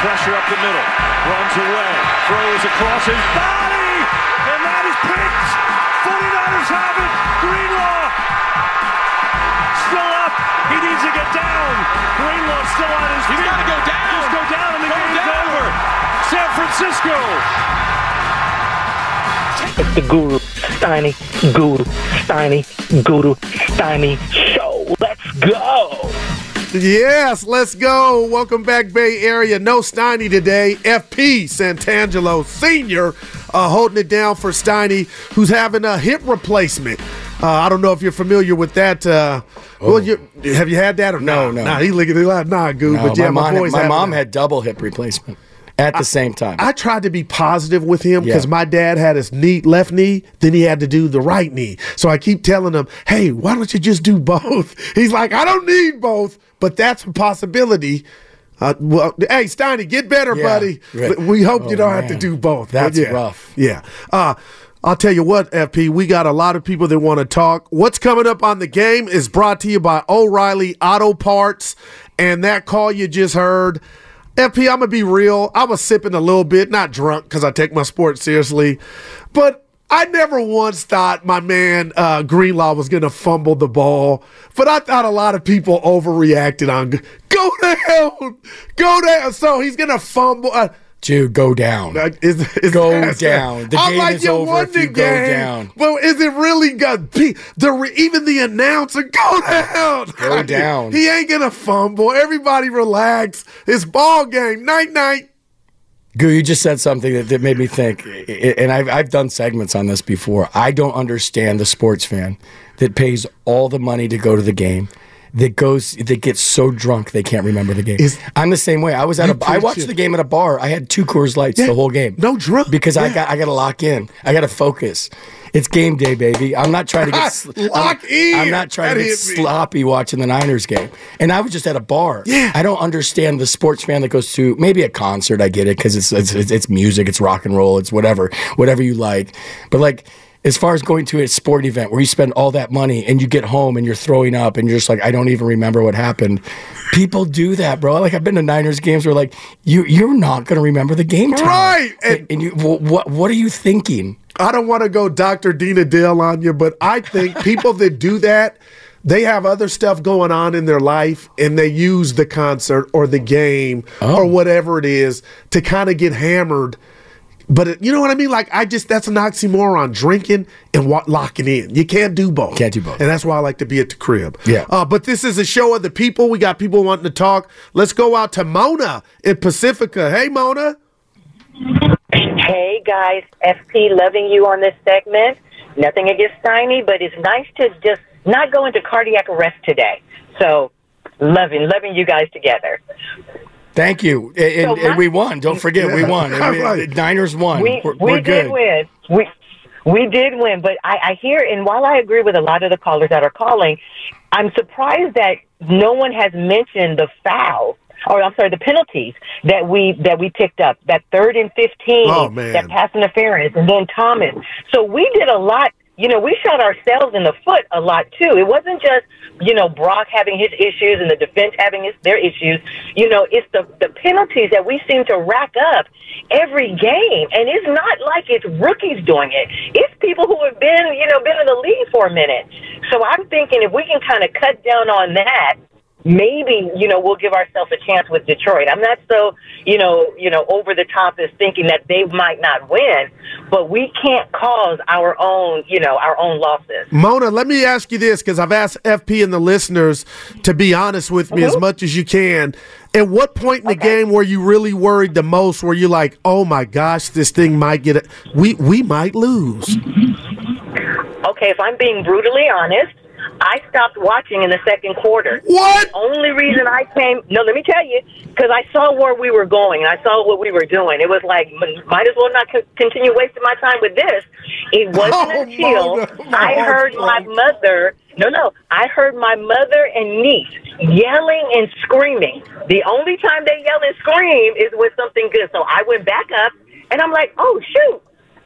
Pressure up the middle. Runs away. Throws across his body. And that is picked. 49ers have it. Greenlaw. Still up. He needs to get down. Greenlaw still on his feet. He's gotta go down. Just go down and the Go game's down. over. San Francisco. It's the Guru Steiny Guru Steiny Guru Steiny Show. Let's go. Yes, let's go. Welcome back, Bay Area. No Steiny today. FP Santangelo Sr. Uh, holding it down for Steiny, who's having a hip replacement. Uh, I don't know if you're familiar with that. Uh, Well, you, have you had that or No, nah? no. Nah, he looking at it like, nah, good. No, but yeah, my, my, mom, boys my mom had double hip replacement at the same time. I tried to be positive with him because Yeah. my dad had his knee left knee, then he had to do the right knee. So I keep telling him, "Hey, why don't you just do both?" He's like, "I don't need both," but that's a possibility. Uh, well, hey, Steiny, get better, Yeah, buddy. right. We hope you Oh, don't have to do both. That's yeah, rough. Yeah. Uh, I'll tell you what, FP, we got a lot of people that want to talk. What's coming up on the game is brought to you by O'Reilly Auto Parts. And that call you just heard, FP, I'm to be real. I was sipping a little bit, not drunk because I take my sport seriously. But I never once thought my man uh, Greenlaw was to fumble the ball. But I thought a lot of people overreacted on go down, go down. So he's to fumble. Uh, Dude, go down. uh, Is, is Go down. The I'm game like, is you over won the you go down. Well, is it really got pe- the re- even the announcer go down? Go down. He ain't gonna fumble. Everybody relax. It's ball game. Night night. Goo, you just said something that, that made me think, and I've, I've done segments on this before. I don't understand the sports fan that pays all the money to go to the game. That goes, that gets so drunk they can't remember the game. Is- I'm the same way. I was at a, I watched it. the game at a bar. I had two Coors Lights Yeah, the whole game. no drunk. because I got, I got to lock in. I got to focus. It's game day, baby. I'm not trying to get sl- Lock I'm, in. I'm not trying That to get sloppy watching the Niners game. And I was just at a bar. Yeah. I don't understand the sports fan that goes to maybe a concert. I get it because it's, it's it's it's music, it's rock and roll, it's whatever, whatever you like. But like. As far as going to a sport event where you spend all that money and you get home and you're throwing up and you're just like, I don't even remember what happened. People do that, bro. Like I've been to Niners games where like you you're not going to remember the game time, Right. And, and you wh- what what are you thinking? I don't want to go Dr. Dina Dale on you, but I think people that do that, they have other stuff going on in their life and they use the concert or the game or oh. whatever it is to kind of get hammered. But it, you know what I mean? Like I just that's an oxymoron: drinking and wa- locking in. You can't do both. Can't do both. and that's why I like to be at the crib. Yeah. Uh, but this is a show of the people. We got people wanting to talk. Let's go out to Mona in Pacifica. Hey, Mona. Hey guys, FP loving you on this segment. Nothing against Steiny, but it's nice to just not go into cardiac arrest today. So loving, loving you guys together. Thank you, and, and, So and my- we won. Don't forget, we won. And we- Right. Niners won. We we're, we we're did good. win. We we did win, but I, I hear and while I agree with a lot of the callers that are calling, I'm surprised that no one has mentioned the foul. Or I'm sorry, the penalties that we that we picked up. That third and fifteen, Oh, man. that pass interference, and then Thomas. So we did a lot you know, we shot ourselves in the foot a lot too. It wasn't just, you know, Brock having his issues and the defense having his, their issues. You know, it's the, the penalties that we seem to rack up every game. And it's not like it's rookies doing it. It's people who have been, you know, been in the league for a minute. So I'm thinking if we can kind of cut down on that, maybe you know we'll give ourselves a chance with Detroit. I'm not so you know you know over the top as thinking that they might not win, but we can't cause our own you know our own losses. Mona, let me ask you this because I've asked FP and the listeners to be honest with me mm-hmm. as much as you can. At what point in the okay. game were you really worried the most? Were you like, oh my gosh, this thing might get? We we might lose. Okay, if I'm being brutally honest, I stopped watching in the second quarter. What? The only reason I came, no, let me tell you, because I saw where we were going and I saw what we were doing. It was like, might as well not co- continue wasting my time with this. It wasn't oh, until Mona, I heard my mother, no, no, I heard my mother and niece yelling and screaming. The only time they yell and scream is when something good. So I went back up and I'm like, oh, shoot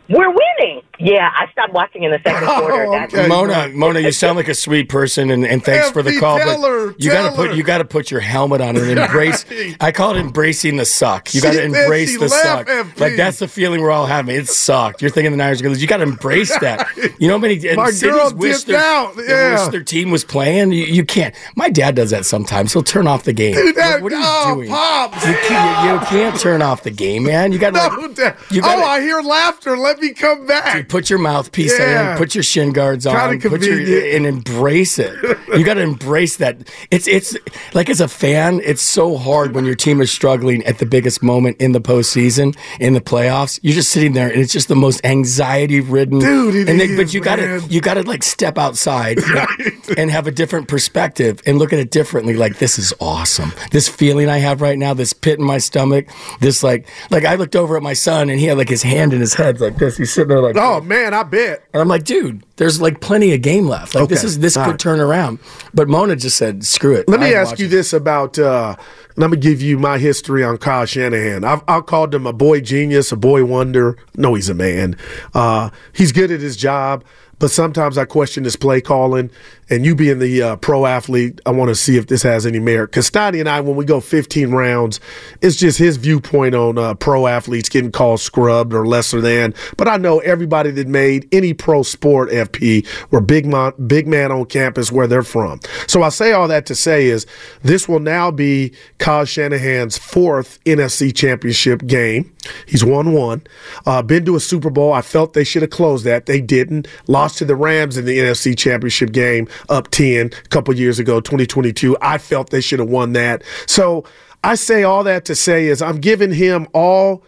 we're winning. Yeah, I stopped watching in the second oh, quarter. Oh, okay. Mona, Mona, you sound like a sweet person, and, and thanks for the call. But her, you got to put you got to put your helmet on and embrace. I call it embracing the suck. You got to embrace the suck. FP. Like that's the feeling we're all having. It sucked. You're thinking the Niners are going to lose. You got to embrace that. You know, how many My cities wish their, out. Yeah. wish their team was playing. You, you, can't. My dad does that sometimes. He'll turn off the game. Dude, that, what, what, are you oh, doing? Pops. You, can't, you, you, can't turn off the game, man. You got to. No, like, oh, I hear laughter. Let me come back. Put your mouthpiece yeah. on. Put your shin guards on. Put your, and embrace it. you got to embrace that. It's it's like as a fan, it's so hard when your team is struggling at the biggest moment in the postseason in the playoffs. You're just sitting there, and it's just the most anxiety ridden. Dude, and is, but you got to you got to like step outside right. and, and have a different perspective and look at it differently. Like this is awesome. This feeling I have right now, this pit in my stomach, this like like I looked over at my son and he had like his hand in his head like this. He's sitting there like, oh man, I bet. And I'm like, dude, there's like plenty of game left. Like okay. this is this All could right. turn around. But Mona just said, screw it. Let me ask you this about. uh let me give you my history on Kyle Shanahan. I've, I've called him a boy genius, a boy wonder. No, he's a man. Uh, he's good at his job but sometimes I question his play calling. And you being the uh, pro athlete, I want to see if this has any merit. Steiny and I, when we go 15 rounds, it's just his viewpoint on uh, pro athletes getting called scrubbed or lesser than. But I know everybody that made any pro sport FP were big man, big man on campus where they're from. So I say all that to say is this will now be Kyle Shanahan's fourth NFC championship game. He's won one. Uh, been to a Super Bowl. I felt they should have closed that. They didn't. Lost to the Rams in the NFC championship game up 10 a couple years ago, 2022. I felt they should have won that. So I say all that to say is I'm giving him all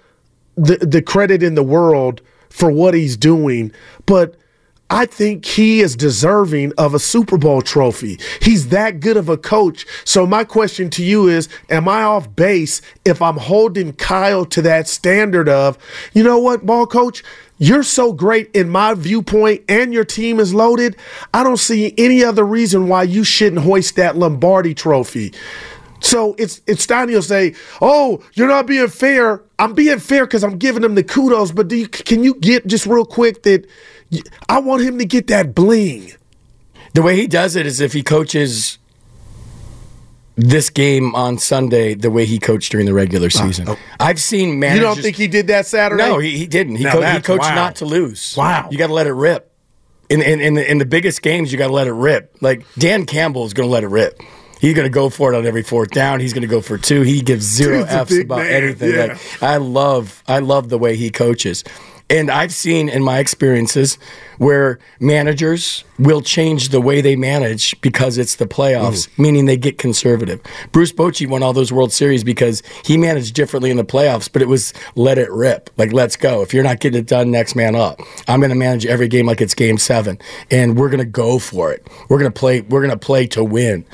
the, the credit in the world for what he's doing. But I think he is deserving of a Super Bowl trophy. He's that good of a coach. So my question to you is, am I off base if I'm holding Kyle to that standard of, you know what, ball coach? You're so great in my viewpoint and your team is loaded. I don't see any other reason why you shouldn't hoist that Lombardi trophy. So it's it's Steiny will say, "Oh, you're not being fair." I'm being fair because I'm giving him the kudos. But you, can you get just real quick that I want him to get that bling? The way he does it is if he coaches this game on Sunday the way he coached during the regular season. oh. I've seen managers. You don't think he did that Saturday? No, he, he didn't. He, co- he coached wow. not to lose. Wow. You got to let it rip. In, in, in, the, in the biggest games, you got to let it rip. Like Dan Campbell is going to let it rip. He's going to go for it on every fourth down. He's going to go for two. He gives zero Dude's F's about man. anything. Yeah. Like I love, I love the way he coaches. And I've seen in my experiences where managers will change the way they manage because it's the playoffs, mm. meaning they get conservative. Bruce Bochy won all those World Series because he managed differently in the playoffs, but it was let it rip. Like, let's go. If you're not getting it done, next man up. I'm going to manage every game like it's game seven, and we're going to go for it. We're going to play, we're going to play to win.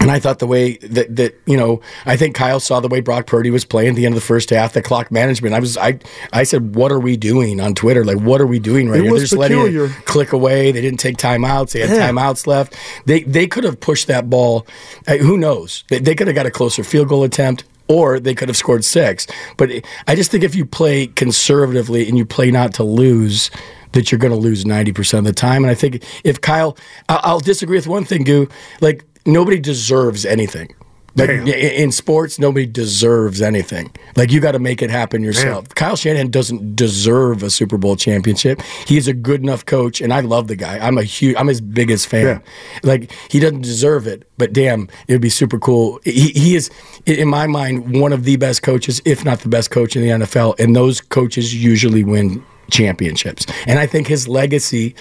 And I thought the way that, that you know, I think Kyle saw the way Brock Purdy was playing at the end of the first half, the clock management. I was, I, I said, what are we doing on Twitter? Like, what are we doing right it here? They're just peculiar. letting it click away. They didn't take timeouts. They had yeah. timeouts left. They, they could have pushed that ball. Uh, who knows? They, they could have got a closer field goal attempt or they could have scored six. But I just think if you play conservatively and you play not to lose, that you're going to lose 90% of the time. And I think if Kyle, I'll, disagree with one thing, Goo. Like, nobody deserves anything. Like in sports, nobody deserves anything. Like you got to make it happen yourself. Kyle Shanahan doesn't deserve a Super Bowl championship. He's a good enough coach, and I love the guy. I'm a huge, I'm his biggest fan. Yeah. Like he doesn't deserve it, but damn, it would be super cool. He, he is, in my mind, one of the best coaches, if not the best coach in the NFL. And those coaches usually win championships. And I think his legacy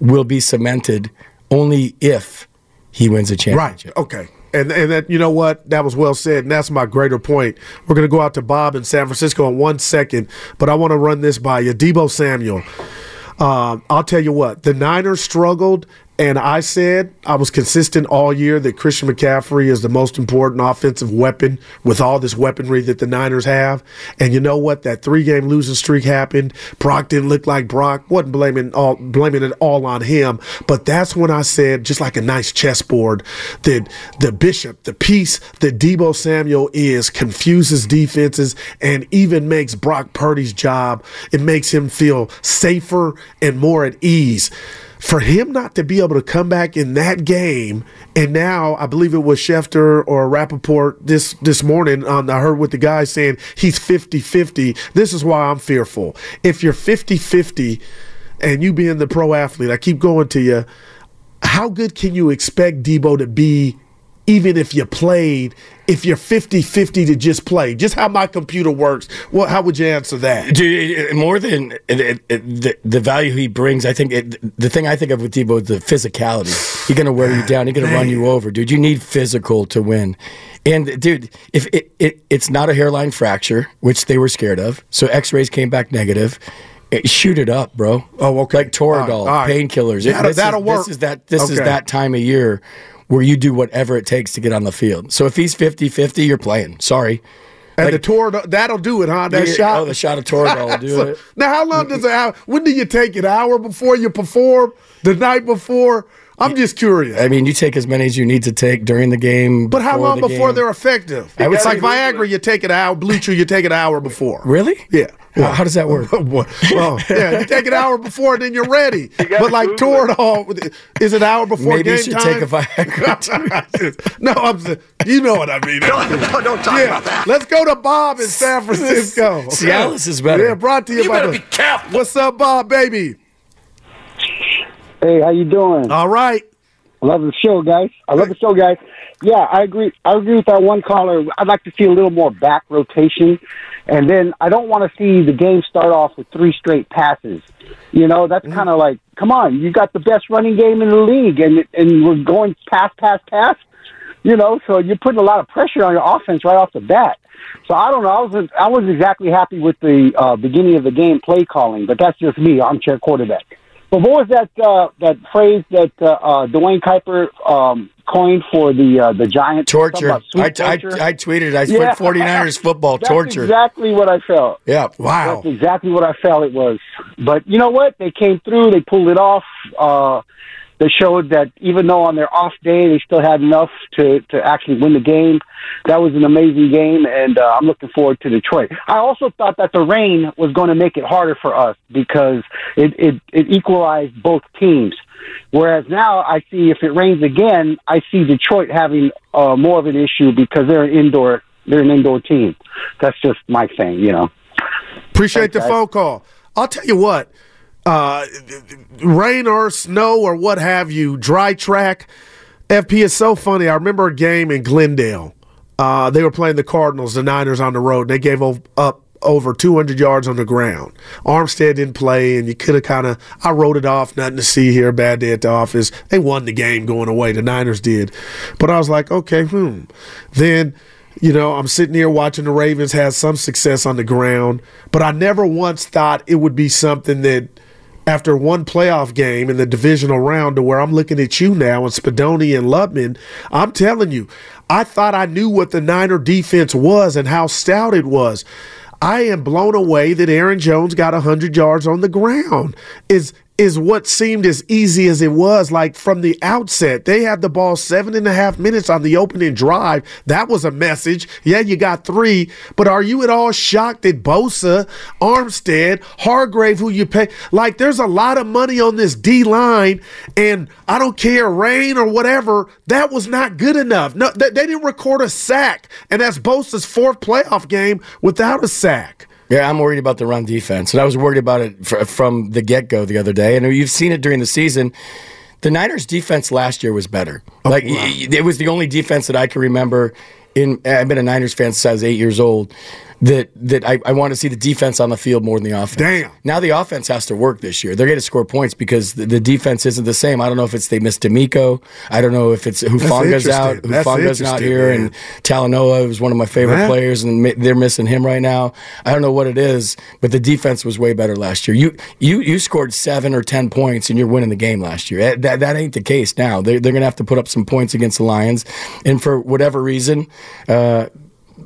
will be cemented only if he wins a championship. Right. championship. Okay. And and that you know what that was well said, and that's my greater point. We're going to go out to Bob in San Francisco in one second, but I want to run this by you, Deebo Samuel. Um, I'll tell you what, the Niners struggled, and I said I was consistent all year that Christian McCaffrey is the most important offensive weapon with all this weaponry that the Niners have. And you know what? That three game losing streak happened. Brock didn't look like Brock. wasn't blaming all blaming it all on him. But that's when I said, just like a nice chessboard, that the bishop, the piece that Deebo Samuel is, confuses defenses and even makes Brock Purdy's job. It makes him feel safer and more at ease for him not to be able to come back in that game, and now I believe it was Schefter or Rapoport this this morning. Um, I heard with the guy saying he's 50 50. This is why I'm fearful. If you're 50 50 and you being the pro athlete, I keep going to you, how good can you expect Deebo to be? Even if you played, if you're 50 50 to just play, just how my computer works, what, how would you answer that? Dude, more than it, the, the value he brings, I think it, the thing I think of with Deebo is the physicality. He's gonna wear you down. He's gonna run you over, dude. You need physical to win. And dude, if it, it it's not a hairline fracture, which they were scared of, so X-rays came back negative. It, shoot it up, bro. Oh, okay. Like Toradol, right, right. painkillers. That'll- that'll is, work. This is that. This is that time of year where you do whatever it takes to get on the field. So if he's 50-50, you're playing. Sorry. And Like- the tour, that'll do it, huh? That Yeah, shot. Oh, the shot of Toradol will do So, it. Now, how long does it have? When do you take it? Hour before you perform? The night before? I'm just curious. I mean, you take as many as you need to take during the game. But how long before game. they're effective? I would it's like Viagra, you take it an hour. BlueChew, you take it an hour before. Really? Yeah. How, how does that work? well, yeah, you take an hour before, then you're ready. but like tour it. Toradol, is an hour before Maybe game you should time? take a Viagra. no, I'm. You know what I mean. Don't, don't talk yeah. about that. Let's go to Bob in San Francisco. Cialis is better. Yeah, brought to you, You by better the- be careful. What's up, Bob, baby? Hey, how you doing? All right. I love the show, guys. I love the show, guys. Yeah, I agree. I agree with that one caller. I'd like to see a little more back rotation, and then I don't want to see the game start off with three straight passes. You know, that's kind of like, come on, you got the best running game in the league, and and we're going pass, pass, pass. You know, so you're putting a lot of pressure on your offense right off the bat. So I don't know. I was I was exactly happy with the uh, beginning of the game play calling, but that's just me, armchair quarterback. But what was that uh, that phrase that uh, uh, Duane Kuiper um, coined for the uh, the Giants? Torture. about sweet I, I, torture? I tweeted. I Yeah. put 49ers football That's torture. exactly what I felt. yeah. Wow. That's exactly what I felt it was. But you know what? They came through. They pulled it off. Uh, they showed that even though on their off day they still had enough to to actually win the game. That was an amazing game, and uh, I'm looking forward to Detroit. I also thought that the rain was going to make it harder for us because it it, it equalized both teams. Whereas now I see if it rains again, I see Detroit having uh, more of an issue because they're an indoor they're an indoor team. That's just my thing, you know. Appreciate the guys. phone call. I'll tell you what, uh, rain or snow or what have you, dry track. FP is so funny. I remember a game in Glendale. Uh, they were playing the Cardinals, the Niners on the road. They gave up over 200 yards on the ground. Armstead didn't play, and you could have kind of. I wrote it off. Nothing to see here. Bad day at the office. They won the game going away. The Niners did, but I was like, okay, hmm. Then you know, I'm sitting here watching the Ravens have some success on the ground, but I never once thought it would be something that after one playoff game in the divisional round to where I'm looking at you now and Spadoni and Lubman, I'm telling you, I thought I knew what the Niner defense was and how stout it was. I am blown away that Aaron Jones got 100 yards on the ground. Is is what seemed as easy as it was. Like from the outset, they had the ball seven and a half minutes on the opening drive. That was a message. Yeah, you got three, but are you at all shocked that Bosa, Armstead, Hargrave, who you pay, like there's a lot of money on this D line, and I don't care, rain or whatever, that was not good enough. No, they, they didn't record a sack, and that's Bosa's fourth playoff game without a sack. Yeah, I'm worried about the run defense, and I was worried about it fr- from the get go the other day. And you've seen it during the season. The Niners' defense last year was better. Oh, like y- y- it was the only defense that I can remember. In I've been a Niners fan since I was eight years old. That that I, I want to see the defense on the field more than the offense. Damn. Now the offense has to work this year. They're going to score points because the, the defense isn't the same. I don't know if it's they missed DeMeco. I don't know if it's Hufanga's out. Hufanga's not here, man. and Talanoa was one of my favorite Yeah. players, and they're missing him right now. I don't know what it is, but the defense was way better last year. You you you scored seven or ten points, and you're winning the game last year. That that, that ain't the case now. They're, they're going to have to put up some points against the Lions, and for whatever reason. Uh,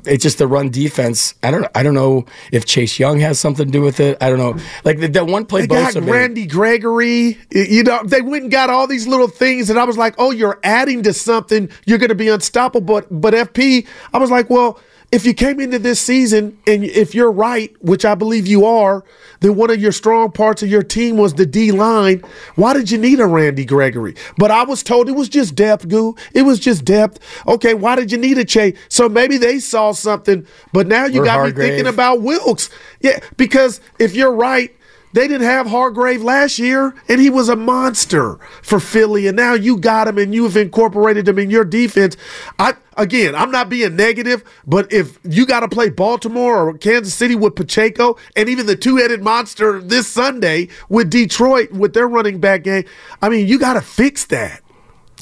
it's just the run defense. I don't. I don't know if Chase Young has something to do with it. I don't know. Like the, that one play They got Bosa made. Randy Gregory. You know, they went and got all these little things, and I was like, "Oh, you're adding to something. You're going to be unstoppable." But, but FP, I was like, "Well, if you came into this season and if you're right, which I believe you are, then one of your strong parts of your team was the D line. Why did you need a Randy Gregory?" But I was told it was just depth, goo. It was just depth. Okay, why did you need a Chase? So maybe they saw something, but now you Or got Hargrave. me thinking about Wilks. Yeah, because if you're right. They didn't have Hargrave last year, and he was a monster for Philly. And now you got him, and you've incorporated him in your defense. I again, I'm not being negative, but if you got to play Baltimore or Kansas City with Pacheco, and even the two-headed monster this Sunday with Detroit with their running back game, I mean, you got to fix that.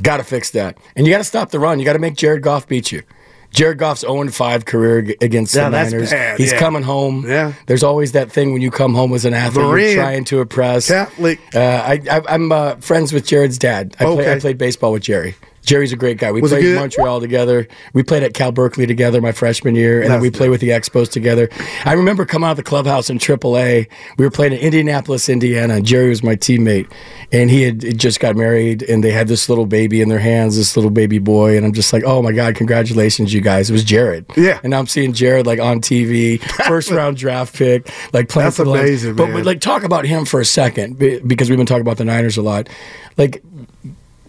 Got to fix that, and you got to stop the run. You got to make Jared Goff beat you. Jared Goff's 0 5 career against Yeah, the that's Niners. bad, He's yeah. coming home. Yeah. There's always that thing when you come home as an athlete, Marine. you're trying to impress. Catholic. Uh, I, I, I'm uh, friends with Jared's dad. I, play, Okay. I played baseball with Jerry. Jerry's a great guy. We Was played in? Montreal together. We played at Cal Berkeley together my freshman year, and then That's we played with the Expos together. I remember coming out of the clubhouse in AAA. We were playing in Indianapolis, Indiana, and Jerry was my teammate. And he had just got married, and they had this little baby in their hands, this little baby boy. And I'm just like, oh my God, congratulations, you guys. It was Jared. Yeah. And now I'm seeing Jared like on TV, first round draft pick, like playing That's for the amazing, But man. like, talk about him for a second because we've been talking about the Niners a lot. Like,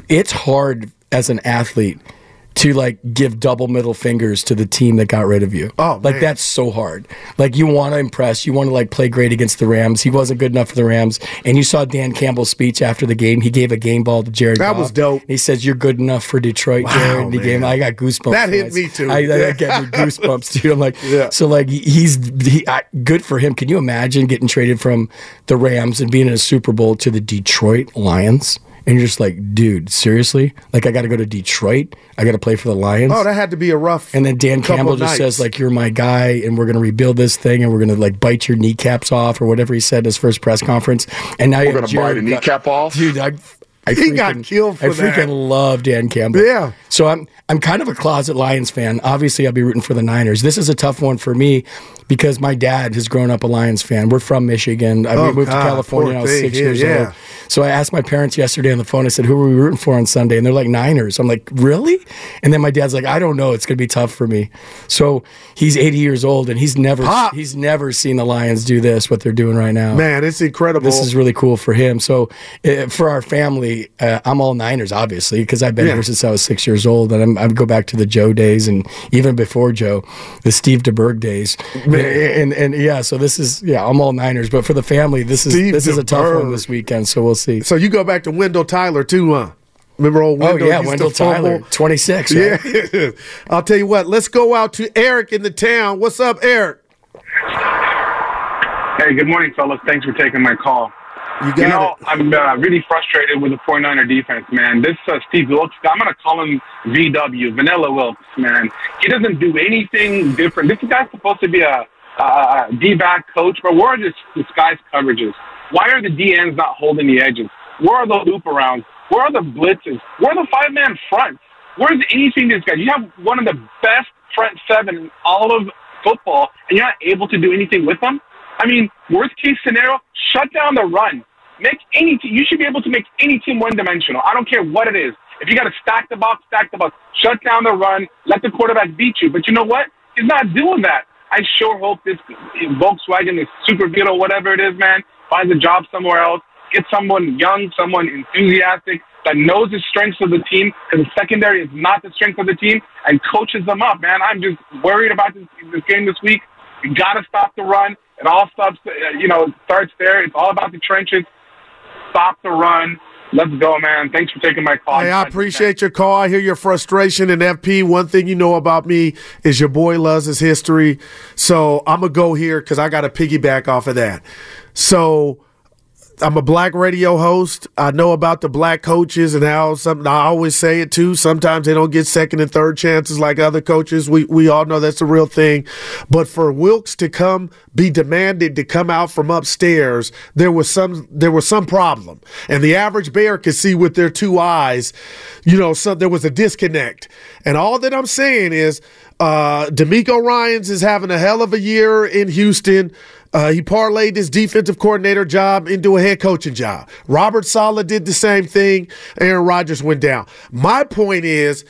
it's hard as an athlete to like give double middle fingers to the team that got rid of you. Oh, like man. that's so hard. Like you want to impress, you want to like play great against the Rams. He wasn't good enough for the Rams, and you saw Dan Campbell's speech after the game. He gave a game ball to Jared. That Goff. was dope. He says you're good enough for Detroit, Jared. And he man. I got goosebumps. That hit me too. I, I got me goosebumps, dude. I'm like, Yeah. so like he's he, I, good for him. Can you imagine getting traded from the Rams and being in a Super Bowl to the Detroit Lions? And you're just like, dude, seriously? Like, I got to go to Detroit. I got to play for the Lions. Oh, that had to be a rough. and then Dan Campbell just nights. says, like, you're my guy, and we're going to rebuild this thing, and we're going to, like, bite your kneecaps off, or whatever he said in his first press conference. And now We're you're gonna bite a kneecap off? Dude, I, I He got killed for I freaking that. love Dan Campbell. Yeah. So I'm I'm kind of a closet Lions fan. Obviously, I'll be rooting for the Niners. This is a tough one for me because my dad has grown up a Lions fan. We're from Michigan. I Oh, moved God, to California when I was six Yeah, years yeah. old. So I asked my parents yesterday on the phone. I said, "Who are we rooting for on Sunday?" And they're like, "Niners." I'm like, "Really?" And then my dad's like, "I don't know. It's going to be tough for me." So he's 80 years old and he's never Pop. he's never seen the Lions do this what they're doing right now. Man, it's incredible. This is really cool for him. So, uh, for our family, uh, I'm all Niners, obviously, because I've been Yeah. here since I was six years old, and I'm, I go back to the Joe days, and even before Joe, the Steve DeBerg days, and, and yeah. So this is yeah, I'm all Niners, but for the family, this is Steve this is a tough one this weekend. So we'll see. so you go back to Wendell Tyler too, huh? Remember old Oh Wendell? yeah, Wendell Tyler, 26. Right? Yeah. I'll tell you what. Let's go out to Eric in the town. What's up, Eric? Hey, good morning, fellas. Thanks for taking my call. You got You know, it. I'm uh, really frustrated with the 49er defense, man. This uh, Steve Wilks, I'm going to call him VW, Vanilla Wilks, man. He doesn't do anything different. This guy's supposed to be a, a, D-back coach, but where are this disguised coverages? Why are the DNs not holding the edges? Where are the loop arounds? Where are the blitzes? Where are the five-man fronts? Where's anything this guy? You have one of the best front seven in all of football, and you're not able to do anything with them? I mean, worst case scenario, shut down the run. Make any. You should be able to make any team one dimensional. I don't care what it is. If you got to stack the box, stack the box. Shut down the run. Let the quarterback beat you. But you know what? He's not doing that. I sure hope this Volkswagen, this super Beetle, whatever it is, man, finds a job somewhere else. Get someone young, someone enthusiastic that knows the strengths of the team because the secondary is not the strength of the team and coaches them up, man. I'm just worried about this, this game this week. You got to stop the run. It all stops, uh, you know, starts there. It's all about the trenches. Stop the run. Let's go, man. Thanks for taking my call. Hey, I appreciate your call. I hear your frustration. And FP, one thing you know about me is your boy loves his history. So I'm going to go here because I got to piggyback off of that. So I'm a black radio host. I know about the black coaches and how something I always say it too. Sometimes they don't get second and third chances like other coaches. We we all know that's a real thing. But for Wilks to come be demanded to come out from upstairs, there was some there was some problem. And the average bear could see with their two eyes, you know, so there was a disconnect. And all that I'm saying is uh DeMeco Ryans is having a hell of a year in Houston. Uh, he parlayed his defensive coordinator job into a head coaching job. Robert Saleh did the same thing. Aaron Rodgers went down. My point is,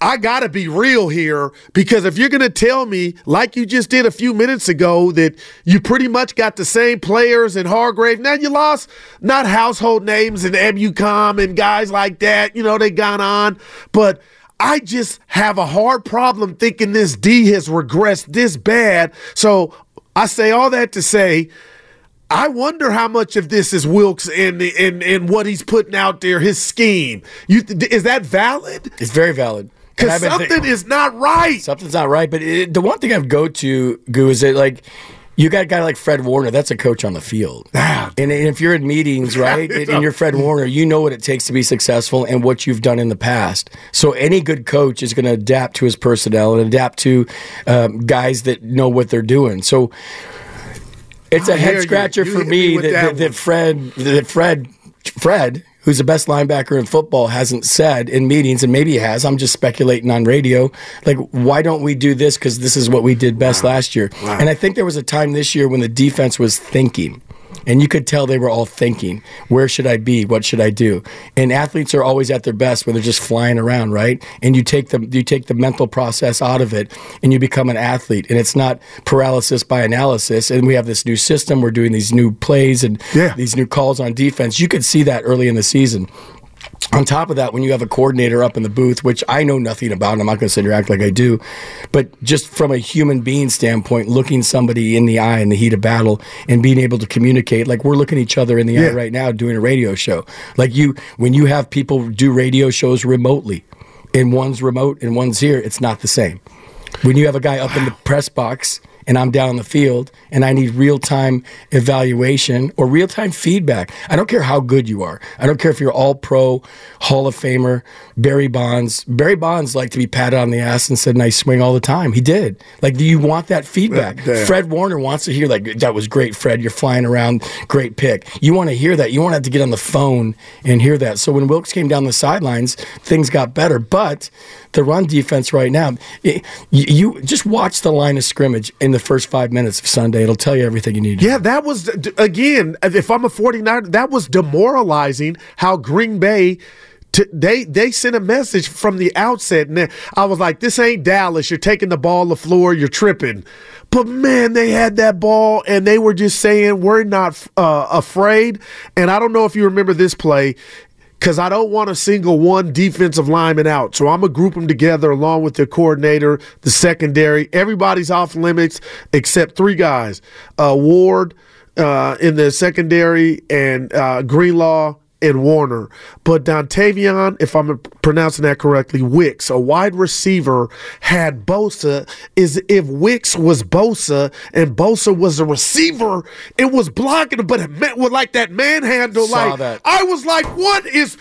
I got to be real here because if you're going to tell me, like you just did a few minutes ago, that you pretty much got the same players in Hargrave, now you lost not household names and Ebukam and guys like that, you know, they gone on, but I just have a hard problem thinking this D has regressed this bad. So I say all that to say, I wonder how much of this is Wilks and and and what he's putting out there, his scheme. You is that valid? It's very valid. Because something is not right. Something's not right. But it, the one thing I've go to, Goo, is that like you got a guy like Fred Warner. That's a coach on the field. Ah, and, and if you're in meetings, right, and, you're Fred Warner, you know what it takes to be successful and what you've done in the past. So any good coach is going to adapt to his personnel and adapt to um, guys that know what they're doing. So it's I a head scratcher for me that that, that Fred, that Fred, Fred, who's the best linebacker in football, hasn't said in meetings, and maybe he has. I'm just speculating on radio. Like, why don't we do this? Because this is what we did best last year. And I think there was a time this year when the defense was thinking. And you could tell they were all thinking, where should I be? What should I do? And athletes are always at their best when they're just flying around, right? And you take the you take the mental process out of it and you become an athlete. And it's not paralysis by analysis. And we have this new system, we're doing these new plays and Yeah. these new calls on defense. You could see that early in the season. On top of that, when you have a coordinator up in the booth, which I know nothing about, and I'm not going to sit here act like I do, but just from a human being standpoint, looking somebody in the eye in the heat of battle and being able to communicate, like we're looking each other in the Yeah. eye right now doing a radio show. Like you, when you have people do radio shows remotely, and one's remote and one's here, it's not the same. When you have a guy up in the press box and I'm down on the field and I need real time evaluation or real time feedback. I don't care how good you are. I don't care if you're all pro, Hall of Famer, Barry Bonds. Barry Bonds liked to be patted on the ass and said nice swing all the time. He did. Like, do you want that feedback? Fred Warner wants to hear like that was great, Fred. You're flying around, great pick. You want to hear that. You want to have to get on the phone and hear that. So when Wilks came down the sidelines, things got better. But the run defense right now, it, you, you just watch the line of scrimmage in the first five minutes of Sunday. It'll tell you everything you need. to Yeah, that was again. If I'm a 49, that was demoralizing. How Green Bay. T- they they sent a message from the outset, and I was like, "This ain't Dallas. You're taking the ball the floor. You're tripping." But man, they had that ball, and they were just saying, "We're not uh, afraid." And I don't know if you remember this play because I don't want a single one defensive lineman out. So I'm going to group them together along with the coordinator, the secondary. Everybody's off limits except three guys uh, Ward uh, in the secondary and uh, Greenlaw and Warner. But Dontayvion, if I'm pronouncing that correctly, Wicks, a wide receiver, had Bosa. Is if Wicks was Bosa and Bosa was a receiver, it was blocking but it meant with like that manhandle. Saw like that. I was like, what is?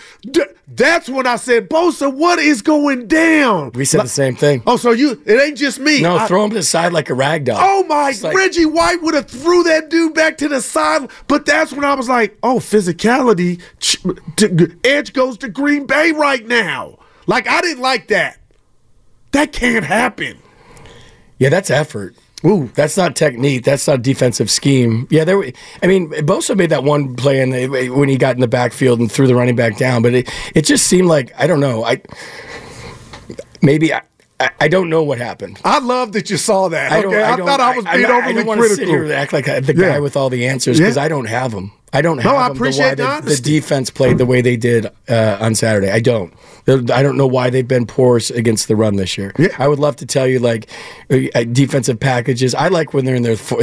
That's when I said, Bosa, what is going down? We said the same thing. Oh, so you? It ain't just me. No, I- throw him to the side like a rag doll. Oh my! Like- Reggie White would have threw that dude back to the side, but that's when I was like, "Oh, physicality." Edge goes to Green Bay right now. Like I didn't like that. That can't happen. Yeah, that's effort. Ooh. That's not technique. That's not defensive scheme. Yeah, there. I mean, Bosa made that one play in the, when he got in the backfield and threw the running back down, but it, it just seemed like I don't know. I maybe I, I, I don't know what happened. I love that you saw that. I, don't, okay, I, don't- thought I was being I, I overly don't want to sit here and act like I- the Yeah. guy with all the answers because Yeah. I don't have them. I don't No, have I appreciate the why the, the defense played the way they did uh, on Saturday. I don't. I don't know why they've been poor against the run this year. Yeah. I would love to tell you like uh, defensive packages. I like when they're in their uh,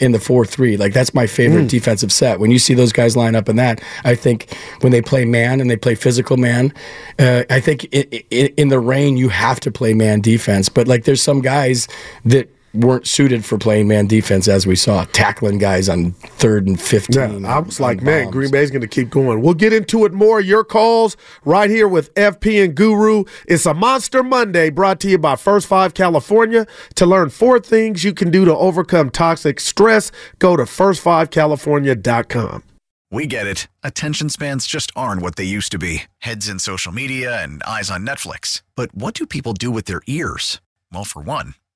in the four three. Like that's my favorite Mm. defensive set. When you see those guys line up in that, I think when they play man and they play physical man, uh, I think in the rain you have to play man defense. But like there's some guys that weren't suited for playing man defense as we saw tackling guys on third and 15 Yeah, I was like, man, bombs. Green Bay's going to keep going. We'll get into it more. Your calls right here with FP and Guru. It's a Monster Monday brought to you by First Five California. To learn four things you can do to overcome toxic stress, go to firstfivecalifornia.com. We get it. Attention spans just aren't what they used to be heads in social media and eyes on Netflix. But what do people do with their ears? Well, for one,